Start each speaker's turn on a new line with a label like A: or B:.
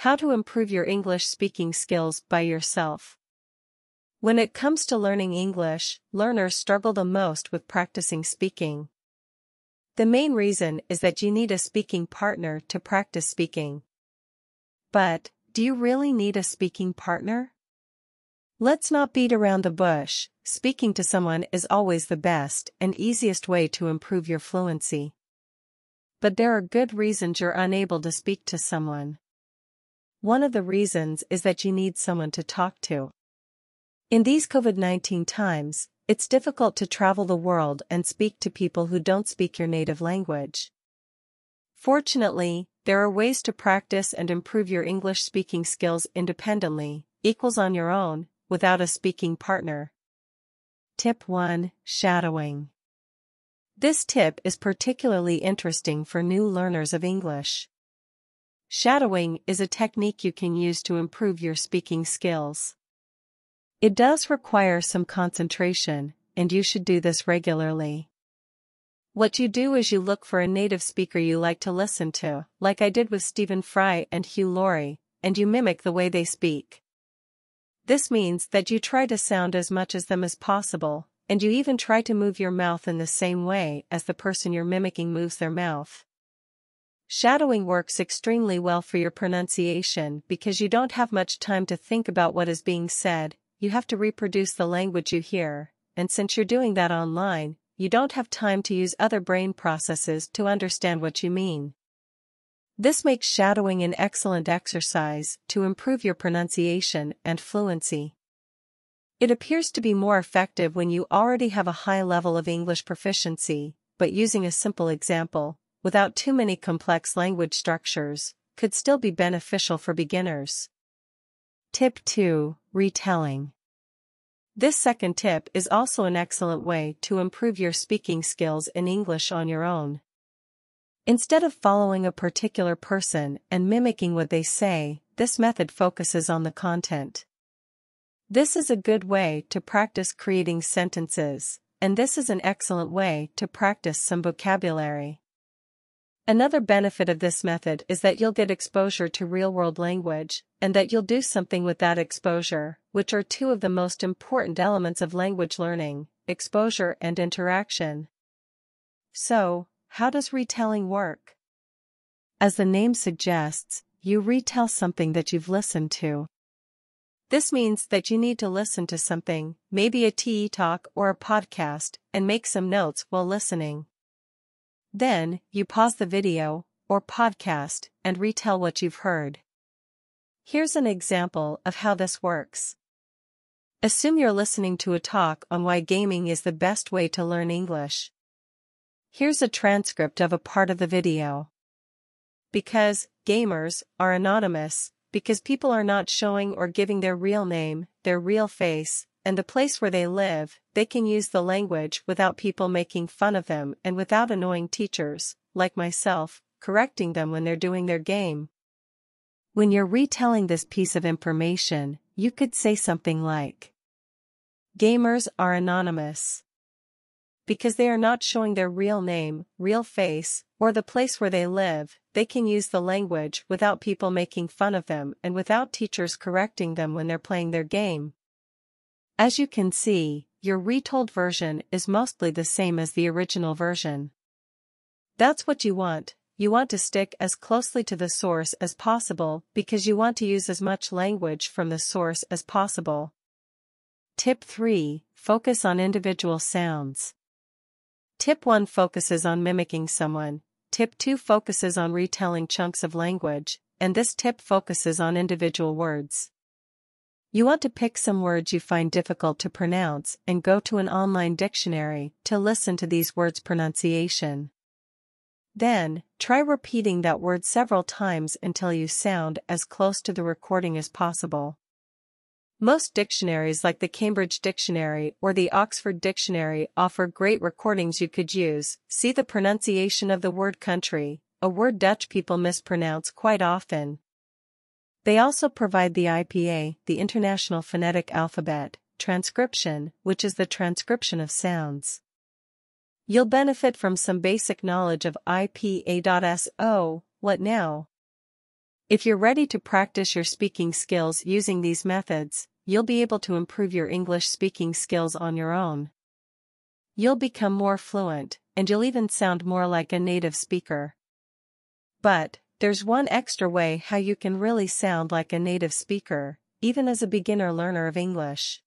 A: How to improve your English speaking skills by yourself. When it comes to learning English, learners struggle the most with practicing speaking. The main reason is that you need a speaking partner to practice speaking. But, do you really need a speaking partner? Let's not beat around the bush, speaking to someone is always the best and easiest way to improve your fluency. But there are good reasons you're unable to speak to someone. One of the reasons is that you need someone to talk to. In these COVID-19 times, it's difficult to travel the world and speak to people who don't speak your native language. Fortunately, there are ways to practice and improve your English speaking skills independently, equals on your own, without a speaking partner. Tip 1 Shadowing. This tip is particularly interesting for new learners of English. Shadowing is a technique you can use to improve your speaking skills. It does require some concentration, and you should do this regularly. What you do is you look for a native speaker you like to listen to, like I did with Stephen Fry and Hugh Laurie, and you mimic the way they speak. This means that you try to sound as much as them as possible, and you even try to move your mouth in the same way as the person you're mimicking moves their mouth. Shadowing works extremely well for your pronunciation because you don't have much time to think about what is being said, you have to reproduce the language you hear, and since you're doing that online, you don't have time to use other brain processes to understand what you mean. This makes shadowing an excellent exercise to improve your pronunciation and fluency. It appears to be more effective when you already have a high level of English proficiency, but using a simple example, without too many complex language structures, could still be beneficial for beginners. Tip 2 Retelling This second tip is also an excellent way to improve your speaking skills in English on your own. Instead of following a particular person and mimicking what they say, this method focuses on the content. This is a good way to practice creating sentences, and this is an excellent way to practice some vocabulary. Another benefit of this method is that you'll get exposure to real-world language, and that you'll do something with that exposure, which are two of the most important elements of language learning, exposure and interaction. So, how does retelling work? As the name suggests, you retell something that you've listened to. This means that you need to listen to something, maybe a TED talk or a podcast, and make some notes while listening. Then, you pause the video, or podcast, and retell what you've heard. Here's an example of how this works. Assume you're listening to a talk on why gaming is the best way to learn English. Here's a transcript of a part of the video. Because, gamers, are anonymous, because people are not showing or giving their real name, their real face, and the place where they live, they can use the language without people making fun of them and without annoying teachers, like myself, correcting them when they're doing their game. When you're retelling this piece of information, you could say something like, Gamers are anonymous because they are not showing their real name, real face, or the place where they live, they can use the language without people making fun of them and without teachers correcting them when they're playing their game. As you can see, your retold version is mostly the same as the original version. That's what you want, you want to stick as closely to the source as possible because you want to use as much language from the source as possible. Tip 3 Focus on individual sounds. Tip 1 focuses on mimicking someone, tip 2 focuses on retelling chunks of language, and this tip focuses on individual words. You want to pick some words you find difficult to pronounce and go to an online dictionary to listen to these words' pronunciation. Then, try repeating that word several times until you sound as close to the recording as possible. Most dictionaries like the Cambridge Dictionary or the Oxford Dictionary offer great recordings you could use. See the pronunciation of the word country, a word Dutch people mispronounce quite often. They also provide the IPA, the International Phonetic Alphabet, transcription, which is the transcription of sounds. You'll benefit from some basic knowledge of IPA.SO, what now? If you're ready to practice your speaking skills using these methods, you'll be able to improve your English speaking skills on your own. You'll become more fluent, and you'll even sound more like a native speaker. But, there's one extra way how you can really sound like a native speaker, even as a beginner learner of English.